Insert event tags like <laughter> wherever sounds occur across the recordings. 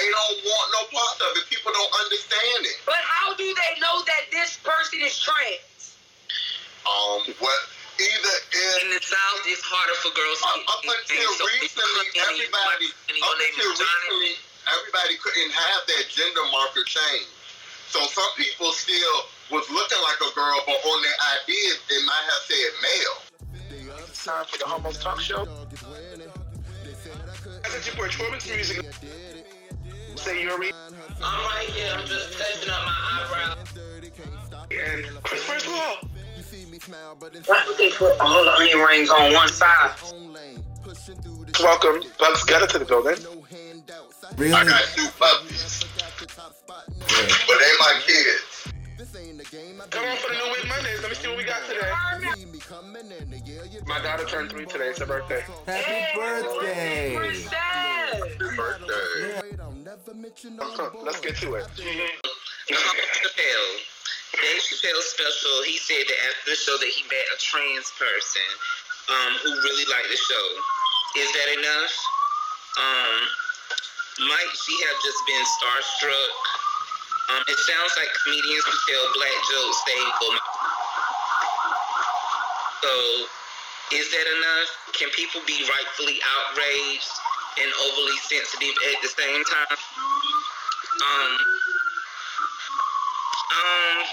they don't want no part of it. People don't understand it. But how do they know that this person is trans? Um, what either is In the South, it's harder for girls to up, get until so recently, everybody any- up until recently, everybody couldn't have that gender marker change. So some people still was looking like a girl, but on their IDs, they might have said male. Time for the Almost Talk Show. That's your performance music. Say you're re- I'm right here. I'm just touching up my eyebrow. and Chris First Law. Why would they put all the onion rings on one side? Welcome, Bugs Gutter to the building. Really? I got two puppies, but they my kids. Come on for the New Week Mondays. Let me see what we got today. My daughter turned three today. It's her birthday. Happy birthday! Princess. Birthday. Huh, Let's get to it. Chappelle. Dave Chappelle special, he said that after the show that he met a trans person um, who really liked the show. Is that enough? Um, might she have just been starstruck? Um, it sounds like comedians who tell black jokes they go. So, is that enough? Can people be rightfully outraged and overly sensitive at the same time? Um, um,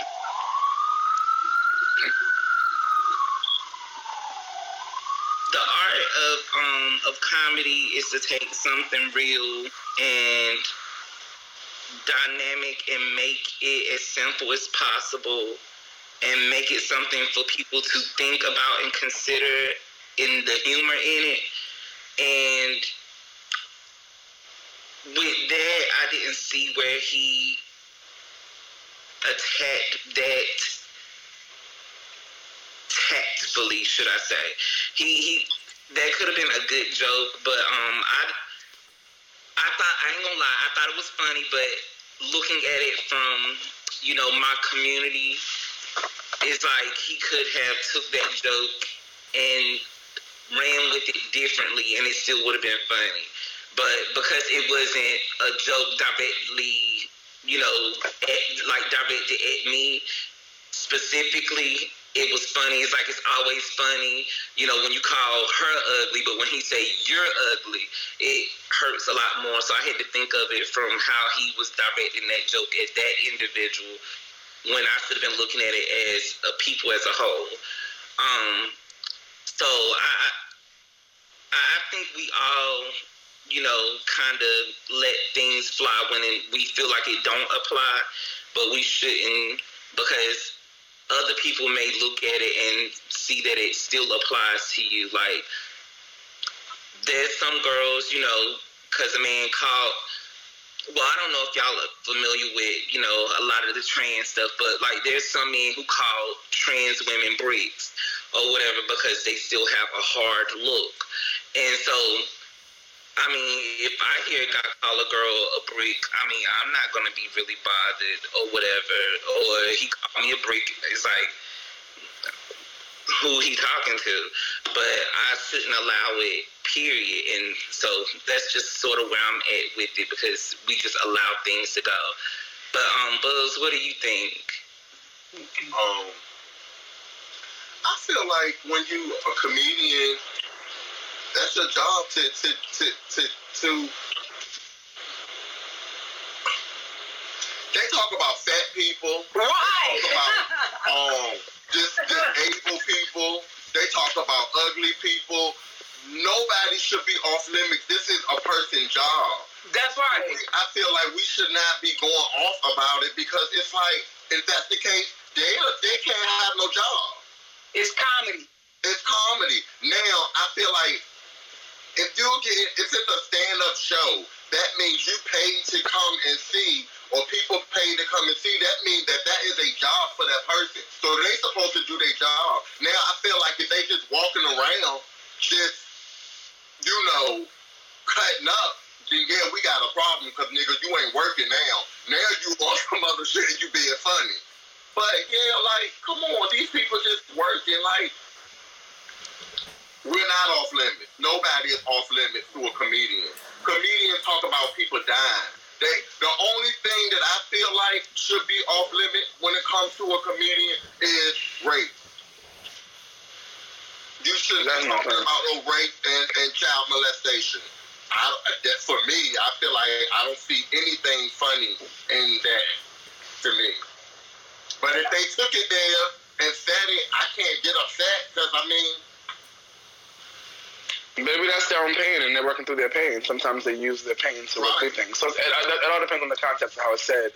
the art of um of comedy is to take something real and dynamic and make it as simple as possible and make it something for people to think about and consider in the humor in it. And with that see where he attacked that tactfully, should I say. He he that could have been a good joke, but um I I thought I ain't gonna lie, I thought it was funny, but looking at it from, you know, my community, it's like he could have took that joke and ran with it differently and it still would have been funny. But because it wasn't a joke directly you know, at, like directed at me specifically, it was funny. It's like it's always funny, you know, when you call her ugly, but when he say you're ugly, it hurts a lot more. So I had to think of it from how he was directing that joke at that individual when I should have been looking at it as a people as a whole. Um, so I, I, I think we all you know, kind of let things fly when we feel like it don't apply, but we shouldn't because other people may look at it and see that it still applies to you. Like, there's some girls, you know, because a man called. Well, I don't know if y'all are familiar with, you know, a lot of the trans stuff, but like there's some men who call trans women bricks or whatever because they still have a hard look. And so I mean, if I hear a guy call a girl a brick, I mean, I'm not gonna be really bothered or whatever. Or he called me a brick. It's like who he talking to, but I shouldn't allow it. Period. And so that's just sort of where I'm at with it because we just allow things to go. But um, Buzz, what do you think? Um, I feel like when you a comedian, that's your job to to to to, to they talk about fat people, Right. talk about <laughs> um dis- disabled people, they talk about ugly people. Nobody should be off limits. This is a person's job. That's right. We- I feel like we should not be going off about it because it's like if that's the case, they they can't have no job. It's comedy. It's comedy. Now I feel like if you get if it's a stand up show, that means you pay to come and see, or people pay to come and see. That means that that is a job for that person. So they supposed to do their job. Now I feel like if they just walking around, just you know, cutting up, then yeah, we got a problem because nigga, you ain't working now. Now you <laughs> on some other shit and you being funny. But yeah, like, come on, these people just working. Like, we're not off limits. Nobody is off limits to a comedian. Comedians talk about people dying. They, the only thing that I feel like should be off limit when it comes to a comedian is rape. You should be That's my talking point. about no rape and, and child molestation. I, that for me, I feel like I don't see anything funny in that to me. But if they took it there and said it, I can't get upset because I mean, Maybe that's their own pain, and they're working through their pain. Sometimes they use their pain to work through things. So it, it, it all depends on the context of how it's said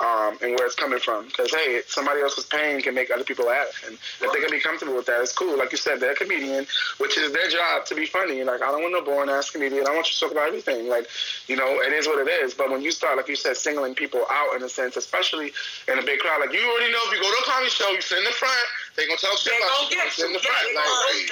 um, and where it's coming from. Because hey, somebody else's pain can make other people laugh, and if they can be comfortable with that, it's cool. Like you said, they're a comedian, which is their job to be funny. Like I don't want no boring ass comedian. I want you to talk about everything. Like you know, it is what it is. But when you start, like you said, singling people out in a sense, especially in a big crowd, like you already know if you go to a comedy show, you sit in the front, they gonna They about gonna you. get Sit in the front, like, hey,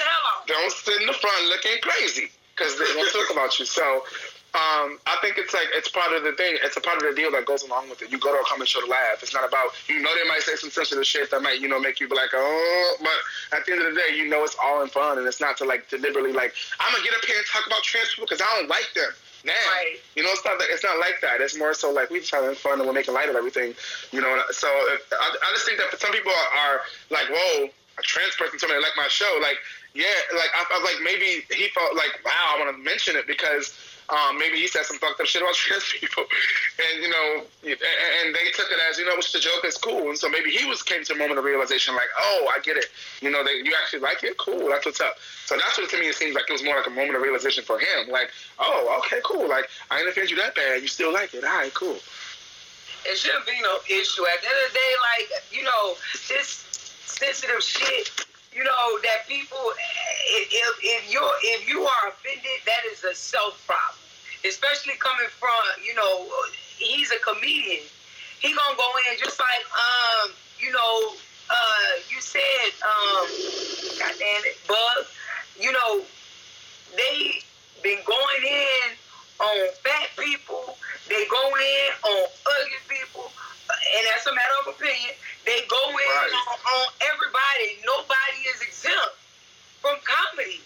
don't sit in the front looking crazy because they're gonna talk about you. So. Um, I think it's like it's part of the thing. It's a part of the deal that goes along with it. You go to a comedy show to laugh. It's not about you know they might say some sensitive shit that might you know make you be like oh, but at the end of the day you know it's all in fun and it's not to like deliberately like I'm gonna get up here and talk about trans people because I don't like them. Nah, Right. you know it's not that it's not like that. It's more so like we're just having fun and we're making light of everything. You know, so if, I, I just think that some people are, are like whoa a trans person told me they like my show like yeah like I, I was like maybe he felt like wow I want to mention it because um, maybe he said some fucked up shit about <laughs> trans people, and you know, and, they took it as you know, it's the joke is cool, and so maybe he was came to a moment of realization, like, oh, I get it, you know, that you actually like it, cool, that's what's up. So that's what to me it seems like it was more like a moment of realization for him, like, oh, okay, cool, like I didn't offend you that bad, you still like it, all right, cool. It shouldn't be no issue. At the end of the day, like, you know, this sensitive shit, you know, that people, if, if you're, if you are offended, that is a self problem. Especially coming from, you know, he's a comedian. He gonna go in just like, um, you know, uh, you said, um, God damn it, Bug, you know, they been going in on fat people. They go in on ugly people, and that's a matter of opinion. They go in Right. on, on everybody. Nobody is exempt from comedy.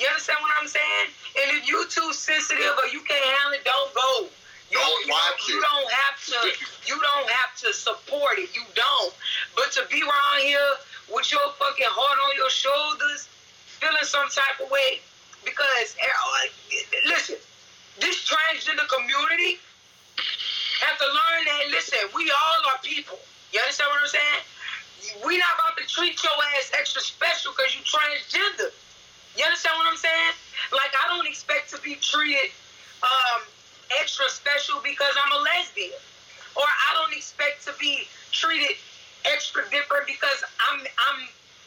You understand what I'm saying? And if you too sensitive or you can't handle it, don't go. You Don't you you don't have to. You don't have to support it. You don't. But to be around here with your fucking heart on your shoulders, feeling some type of way, because eh, listen, this transgender community have to learn that. Listen, we all are people. You understand what I'm saying? We not about to treat your ass extra special because you transgender. You understand what I'm saying? Like I don't expect to be treated um, extra special because I'm a lesbian, or I don't expect to be treated extra different because I'm I'm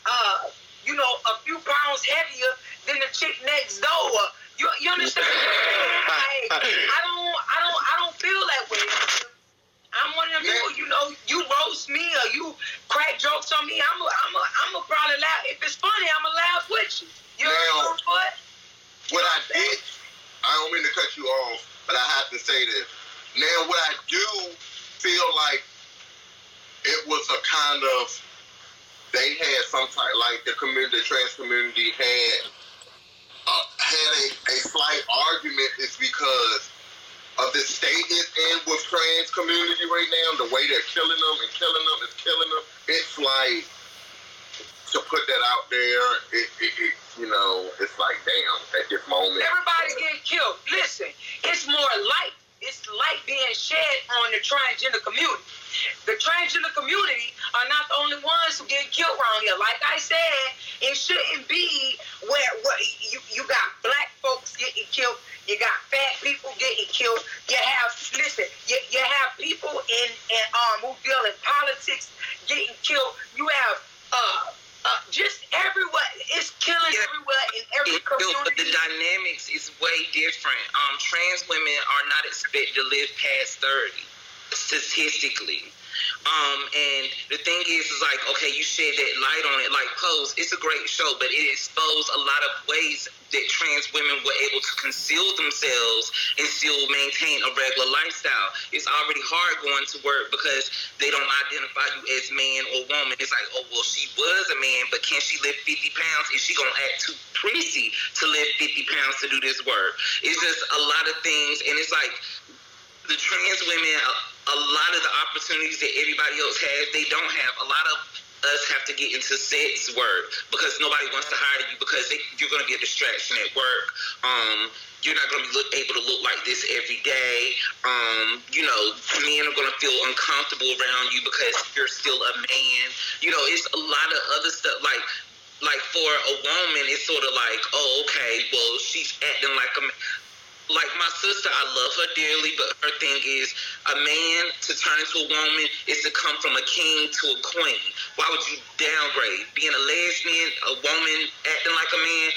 uh, you know a few pounds heavier than the chick next door. You you understand? Like, I don't I don't I don't feel that way. I'm one of them people, you know, you roast me or you crack jokes on me, I'm a, I'm a, I'm a probably laugh. If it's funny, I'm gonna laugh with you. You know Now- what? what I did, I don't mean to cut you off, but I have to say this. Now, what I do feel like it was a kind of, they had some type, like the community, the trans community had, uh, had a, a slight argument is because of the state it's in with trans community right now, the way they're killing them and killing them and killing them. It's like, to put that out there, it, it, it you know, it's like, damn, at this moment. Everybody getting killed. Listen, it's more light. It's light being shed on the transgender community. The transgender community are not the only ones who get killed around here. Like I said, it shouldn't be where, where you, you got black folks getting killed. You got fat people getting killed. You have listen. You, you have people in, in um who deal in politics getting killed. You have uh uh just everywhere. It's killing Yeah. everywhere in every It- no, but the dynamics is way different. Um, trans women are not expected to live past thirty, statistically. Um, and the thing is, is like, okay, you shed that light on it, like Pose. It's a great show, but it exposed a lot of ways that trans women were able to conceal themselves and still maintain a regular lifestyle. It's already hard going to work because they don't identify you as man or woman. It's like, oh well, she was a man, but can she lift 50 pounds? Is she gonna act too prissy to lift 50 pounds to do this work? It's just a lot of things, and it's like the trans women, a, lot of the opportunities that everybody else has, they don't have. A lot of us have to get into sex work because nobody wants to hire you because they, you're going to be a distraction at work. Um, you're not going to be look, able to look like this every day. Um, you know, men are going to feel uncomfortable around you because you're still a man. You know, it's a lot of other stuff like like for a woman, it's sort of like, oh, okay, well, she's acting like a like my sister, I love her dearly, but her thing is a man to turn into a woman is to come from a king to a queen. Why would you downgrade? Being a lesbian, a woman acting like a man,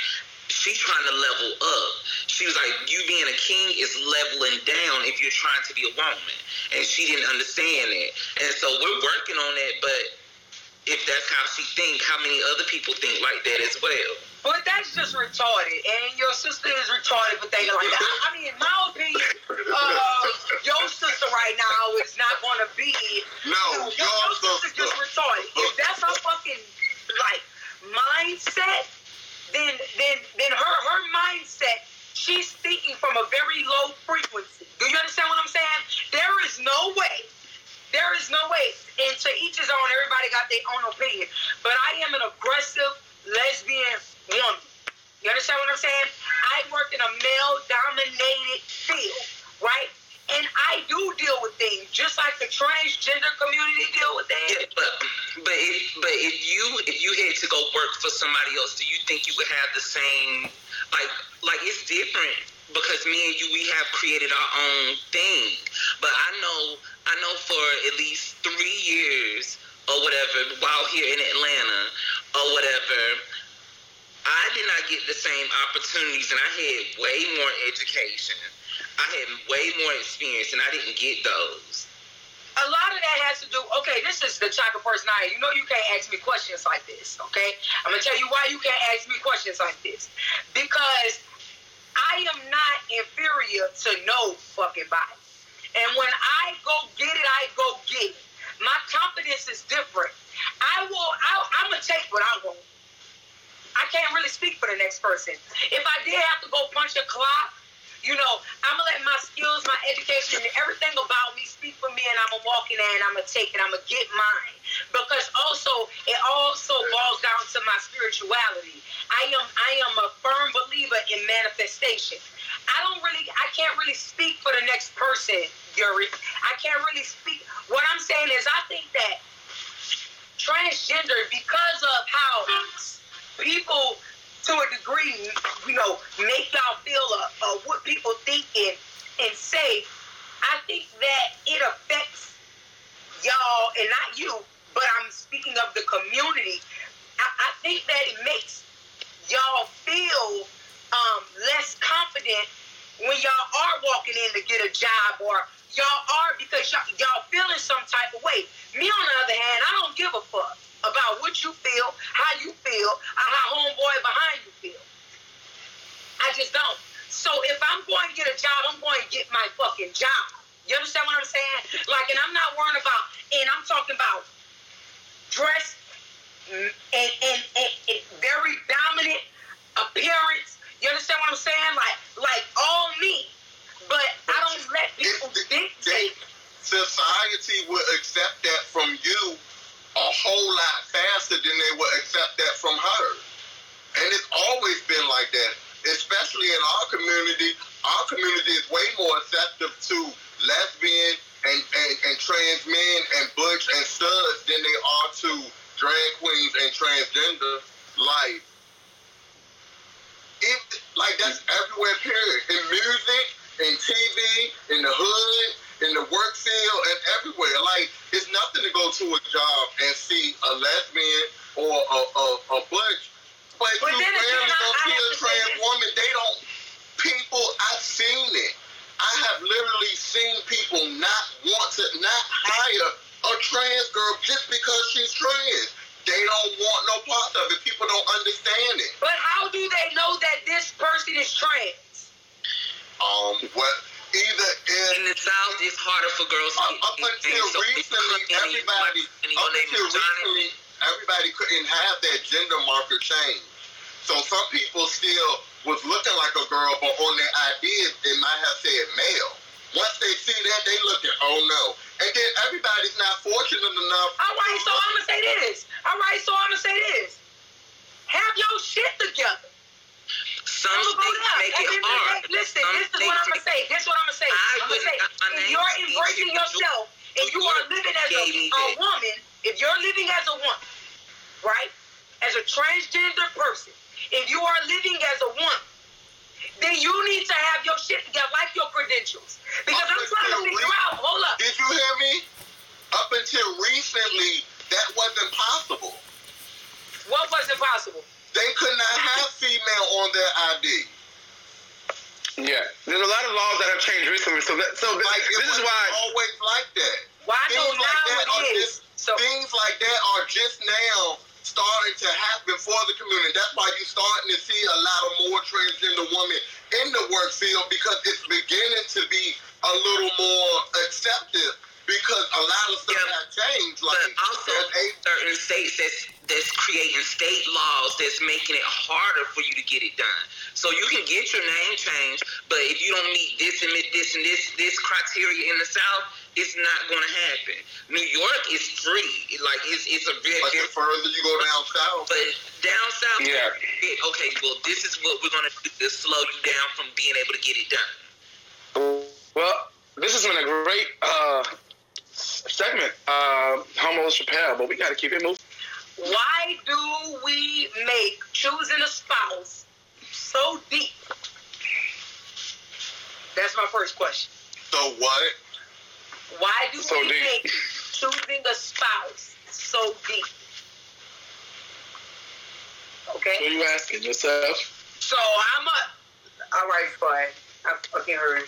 she's trying to level up. She was like, you being a king is leveling down if you're trying to be a woman. And she didn't understand that. And so we're working on that, but if that's how she think, how many other people think like that as well? But that's just retarded, and your sister is retarded for thinking like that I mean, in my opinion, uh, your sister right now is not going to be. No, your, your your sister. sister just retarded. If that's her fucking like mindset, then then then her her mindset, she's thinking from a very low frequency. Do you understand what I'm saying? There is no way. There is no way. And to each his own. Everybody got their own opinion. But I am an aggressive lesbian woman. You understand what I'm saying? I work in a male-dominated field, right? And I do deal with things just like the transgender community deal with things. Yeah, but but if but if you if you had to go work for somebody else, do you think you would have the same like like it's different because me and you we have created our own thing. But I know I know for at least three years or whatever while here in Atlanta or whatever. I did not get the same opportunities, and I had way more education. I had way more experience, and I didn't get those. a lot of that has to do. Okay, this is the type of person I am. You know, you can't ask me questions like this. Okay, I'm gonna tell you why you can't ask me questions like this. Because I am not inferior to no fucking body. And when I go get it, I go get it. My confidence is different. I will. I, I'm gonna take what I want. I can't really speak for the next person. If I did have to go punch a clock, you know, I'm gonna let my skills, my education, and everything about me speak for me, and I'm gonna walk in there and I'm gonna take it. I'm gonna get mine because also it also boils down to my spirituality. I am I am a firm believer in manifestation. I don't really I can't really speak for the next person, Yuri. I can't really speak. What I'm saying is I think that transgender because of how people to a degree, you know, make y'all feel uh, uh, what people think and, and say, I think that it affects y'all, and not you, but I'm speaking of the community. I, I think that it makes y'all feel um, less confident when y'all are walking in to get a job or y'all are because y'all, y'all feeling some type of way. Me, on the other hand, I don't give a fuck about what you feel, how you feel, or how homeboy behind you feel. I just don't. So if I'm going to get a job, I'm going to get my fucking job. You understand what I'm saying? Like, and I'm not worrying about, and I'm talking about dress mm, and, and, and, and very dominant appearance. You understand what I'm saying? Like, like all me. But I don't let people dictate. Society would accept that from you a whole lot faster than they would accept that from her. And it's always been like that, especially in our community. Our community is way more receptive to lesbian and, and, and trans men and butch and studs than they are to queens and transgender. Like, if, like that's everywhere, period. In music, in TV, in the hood, in the work field, and everywhere. Like, it's nothing to go to a job and see a lesbian or a, a, a butch. But, But you rarely go see a trans woman. They don't. People, I've seen it. I have literally seen people not want to, not hire a trans girl just because she's trans. They don't want no part of it. People don't understand it. But how do they know that this person is trans? Um, what either In in the South, it's harder for girls to up, up until so recently, come in and everybody and up your name until recently, everybody couldn't have that gender marker change. So some people still was looking like a girl, but on their IDs they might have said male. Once they see that, they look at, oh no. And then everybody's not fortunate enough. All right, so I'm gonna say this. All right, so I'm gonna say this. Have your shit together. Some I'ma go states make At it end hard. day, Listen, Some this is what I'm gonna say. This is what I'm gonna say. I I'm gonna wouldn't say, got my if you're embracing yourself and you are living as a, a woman, if you're living as a woman, right, as a transgender person, if you are living as a woman, then you need to have your shit together, like your credentials. Because I'm trying to figure out. Hold up. Did you hear me? Up until recently, that wasn't possible. What was impossible? They could not have female on their ID. Yeah, there's a lot of laws that have changed recently. So that, so this, Like it this is why. always like that. Well, I know Things like that now are it is. just So things like that are just now starting to happen for the community. That's why you're starting to see a lot of more transgender women in the work field because it's beginning to be a little more accepted because a lot of stuff Yeah. has changed. But Like also, there's a certain states that's that's creating state laws that's making it harder for you to get it done. So you can get your name changed, but if you don't meet this and this and this this criteria in the South, it's not going to happen. New York is free, like it's it's a very But the further you go down south, but down south, Yeah. okay, well, this is what we're gonna do to slow you down from being able to get it done. Well, this has been a great uh, segment, uh, Homo Chappelle, but we got to keep it moving. why do we make choosing a spouse so deep? That's my first question. so what? Why do So we deep. make choosing a spouse so deep? Okay. What are you asking yourself? so I'm a. All right, fine. I fucking heard.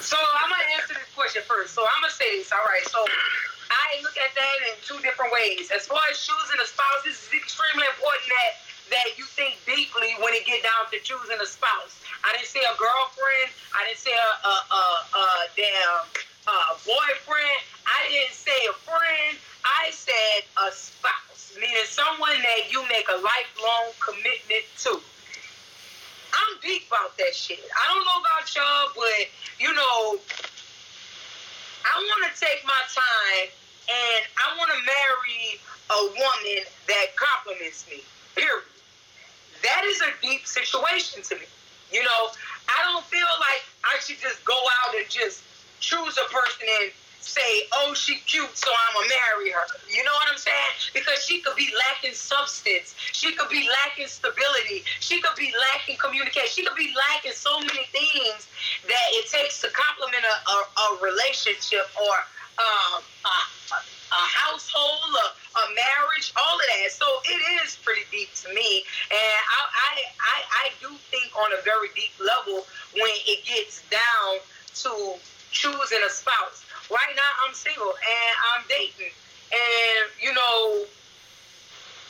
So I'm gonna answer this question first. So I'm gonna say this. All right. So I look at that in two different ways. As far as choosing a spouse, this is extremely important that that you think deeply when it get down to choosing a spouse. I didn't say a girlfriend. I didn't say a a, a, a damn uh, boyfriend. I didn't say a friend. I said a spouse, meaning someone that you make a lifelong commitment to. Deep about that shit. I don't know about y'all, but you know, I want to take my time and I want to marry a woman that compliments me. Period. That is a deep situation to me. You know, I don't feel like I should just go out and just choose a person and say, oh, she cute, so I'm going to marry her. You know what I'm saying? Because she could be lacking substance. She could be lacking stability. She could be lacking communication. She could be lacking so many things that it takes to complement a, a, a relationship or um, a, a household, a, a marriage, all of that. So it is pretty deep to me. And I, I, I, I do think on a very deep level when it gets down to choosing a spouse. Right now, I'm single and I'm dating. And, you know,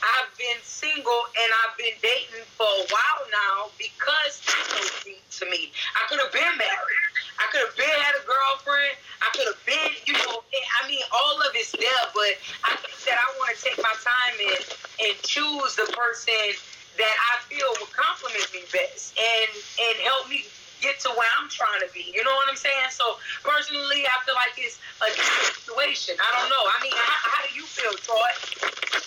I've been single and I've been dating for a while now because it's so deep to me. I could have been married. I could have been had a girlfriend. I could have been, you know, I mean, all of it's there, but I think that I want to take my time and, and choose the person that I feel would compliment me best and, and help me get to where I'm trying to be. You know what I'm saying? So personally, I feel like it's a situation. I don't know. I mean, how, how do you feel, Troy?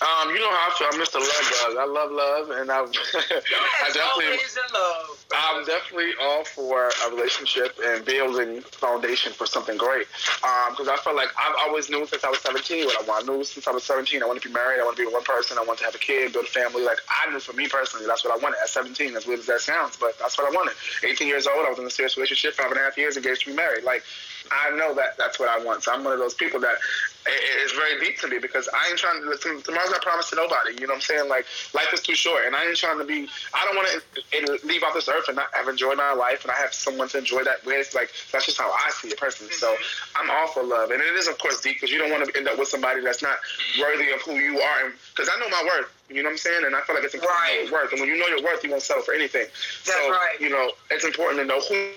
Um, you know how I feel. I'm Mr. Love Bug. I love love, and I, <laughs> I definitely, always in love. I'm definitely all for a relationship and building foundation for something great. Um, because I felt like I've always knew since I was 17 what I want. I knew since I was 17 I want to be married. I want to be with one person. I want to have a kid, build a family. Like I knew for me personally, that's what I wanted at 17. As weird as that sounds, but that's what I wanted. 18 years old, I was in a serious relationship, five and a half years, engaged to be married. Like I know that that's what I want. So I'm one of those people that it's very deep to me because I ain't trying to. Tomorrow's not promised to nobody. You know what I'm saying? Like life is too short, and I ain't trying to be. I don't want to leave off this earth and not have enjoyed my life, and I have someone to enjoy that with. Like that's just how I see it personally. So mm-hmm. I'm all for love, and it is of course deep because you don't want to end up with somebody that's not mm-hmm. worthy of who you are. Because I know my worth. You know what I'm saying? And I feel like it's important to know your worth. And when you know your worth, you won't settle for anything. That's so right. you know it's important to know who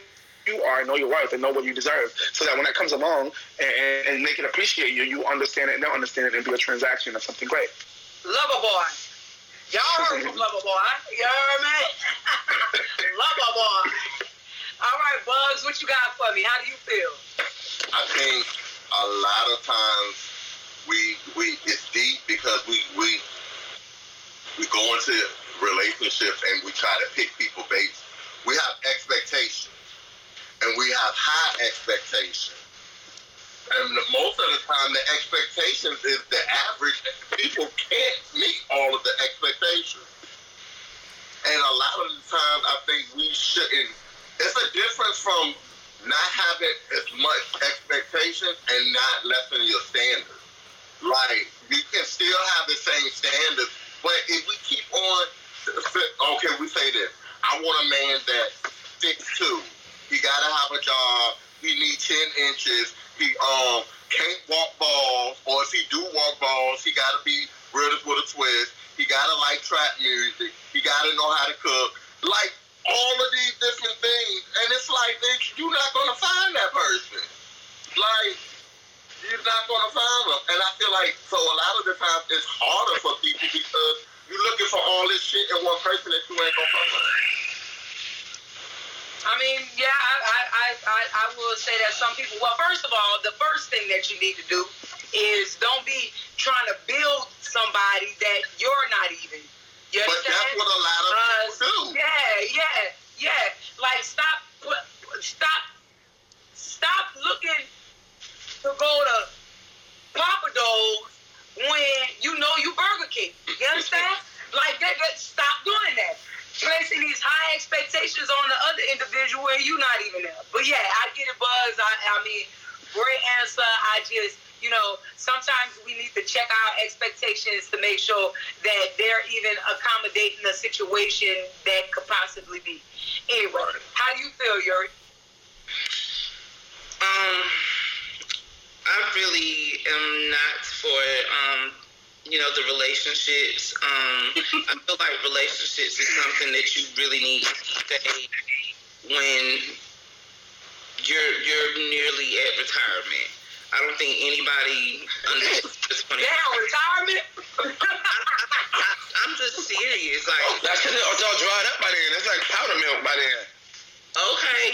you are, and know your worth, and know what you deserve, so that when that comes along and, and, and they can appreciate you, you understand it and they'll understand it and be a transaction of something great. Lover boy. Y'all heard from <laughs> Lover boy. You heard me? <laughs> Lover boy. All right, Bugs, what you got for me? How do you feel? I think a lot of times we we it's deep because we we we go into relationships and we try to pick people based. We have expectations, and we have high expectations. And the, most of the time, the expectations is the average. People can't meet all of the expectations. And a lot of the times, I think we shouldn't. It's a difference from not having as much expectations and not lessen your standards. Like you can still have the same standards, but if we keep on, okay, we say this. I want a man that's six two. He gotta have a job. He needs ten inches. He um can't walk balls, or if he do walk balls, he gotta be British with a twist. He gotta like trap music. He gotta know how to cook. Like all of these different things, and it's like bitch, you're not gonna find that person. Like you're not gonna find them, and I feel like so a lot of the times it's harder for people because you're looking for all this shit in one person that you ain't gonna find. I mean, yeah, I, I, I, I, will say that some people. Well, first of all, the first thing that you need to do is don't be trying to build somebody that you're not even. You But understand? that's what a lot of people do. Yeah, yeah, yeah. Like stop, stop, stop looking to go to Pappadeaux's when you know you Burger King. You understand? <laughs> like that, that. Stop doing that. Placing these high expectations on the other individual and you're not even there. But yeah, I get it, Buzz. I, I mean, great answer. I just, you know, sometimes we need to check our expectations to make sure that they're even accommodating a situation that could possibly be. Anyway, how do you feel, Yuri? Um, I really am not for um, you know, the relationships. Um, I feel like relationships is something that you really need to stay when you're you're nearly at retirement. I don't think anybody under this point. Damn, retirement? I, I'm just serious. Like, That shit is all dried up by then. It's like powder milk by then. Okay,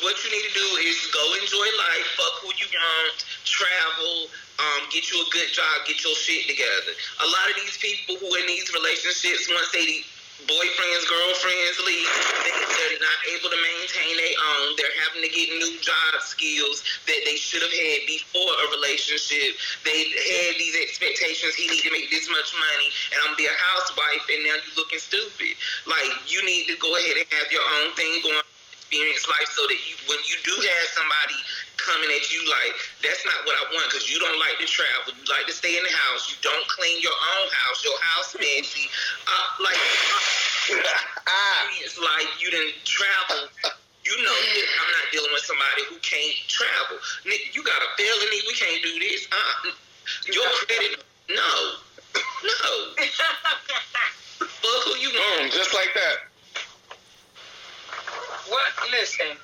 what you need to do is go enjoy life, fuck who you want, travel, um, get you a good job, get your shit together. A lot of these people who in these relationships, once they boyfriends, girlfriends leave, they, they're not able to maintain their own. They're having to get new job skills that they should have had before a relationship. They had these expectations. He need to make this much money, and I'm be a housewife, and now you're looking stupid. Like you need to go ahead and have your own thing going experience life so that you when you do have somebody coming at you like that's not what I want because you don't like to travel you like to stay in the house you don't clean your own house your house messy. Uh, like <laughs> it's like you didn't travel you know that I'm not dealing with somebody who can't travel. Nick, you got a felony we can't do this? Uh, your credit no. No. <laughs> Fuck who you Boom, want just like that. Listen.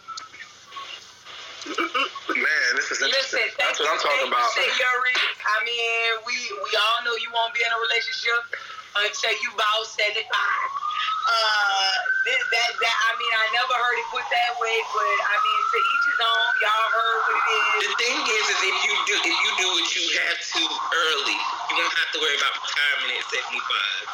Man, this is interesting. Listen, That's what I'm talking about. Listen, Yuri, I mean, we we all know you won't be in a relationship until you about 75. Uh, this, that, that, I mean, I never heard it put that way, but I mean, to each his own. Y'all heard what it is. The thing is, is if you do, if you do what you have to early, you won't have to worry about retirement at 75.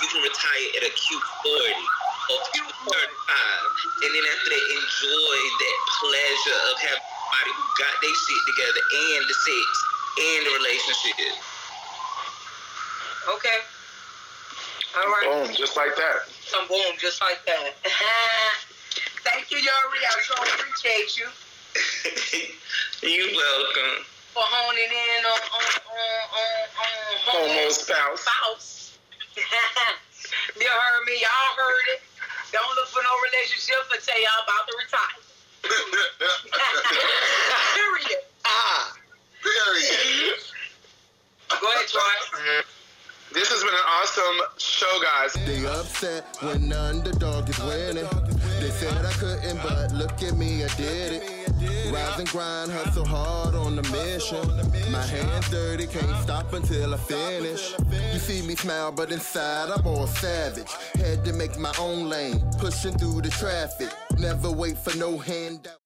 You can retire at a cute 40. A few more times, And then after they enjoy that pleasure of having somebody who got their shit together and the sex and the relationship. Okay. All right. Boom, just like that. Some boom, just like that. <laughs> Thank you, Yori. I so appreciate you. <laughs> You're welcome. For honing in on on on on, on homo spouse. spouse. <laughs> you heard me. Y'all heard it. Don't look for no relationship until y'all about to retire. <laughs> Period. Ah. Period. Go ahead, Troy. This has been an awesome show, guys. They upset when none the underdog is winning. They said I couldn't, but look at me, I did it. Rise and grind, hustle hard on the mission. My hands dirty, can't stop until I finish. See me smile, but inside I'm all savage. Had to make my own lane, pushing through the traffic. Never wait for no handout.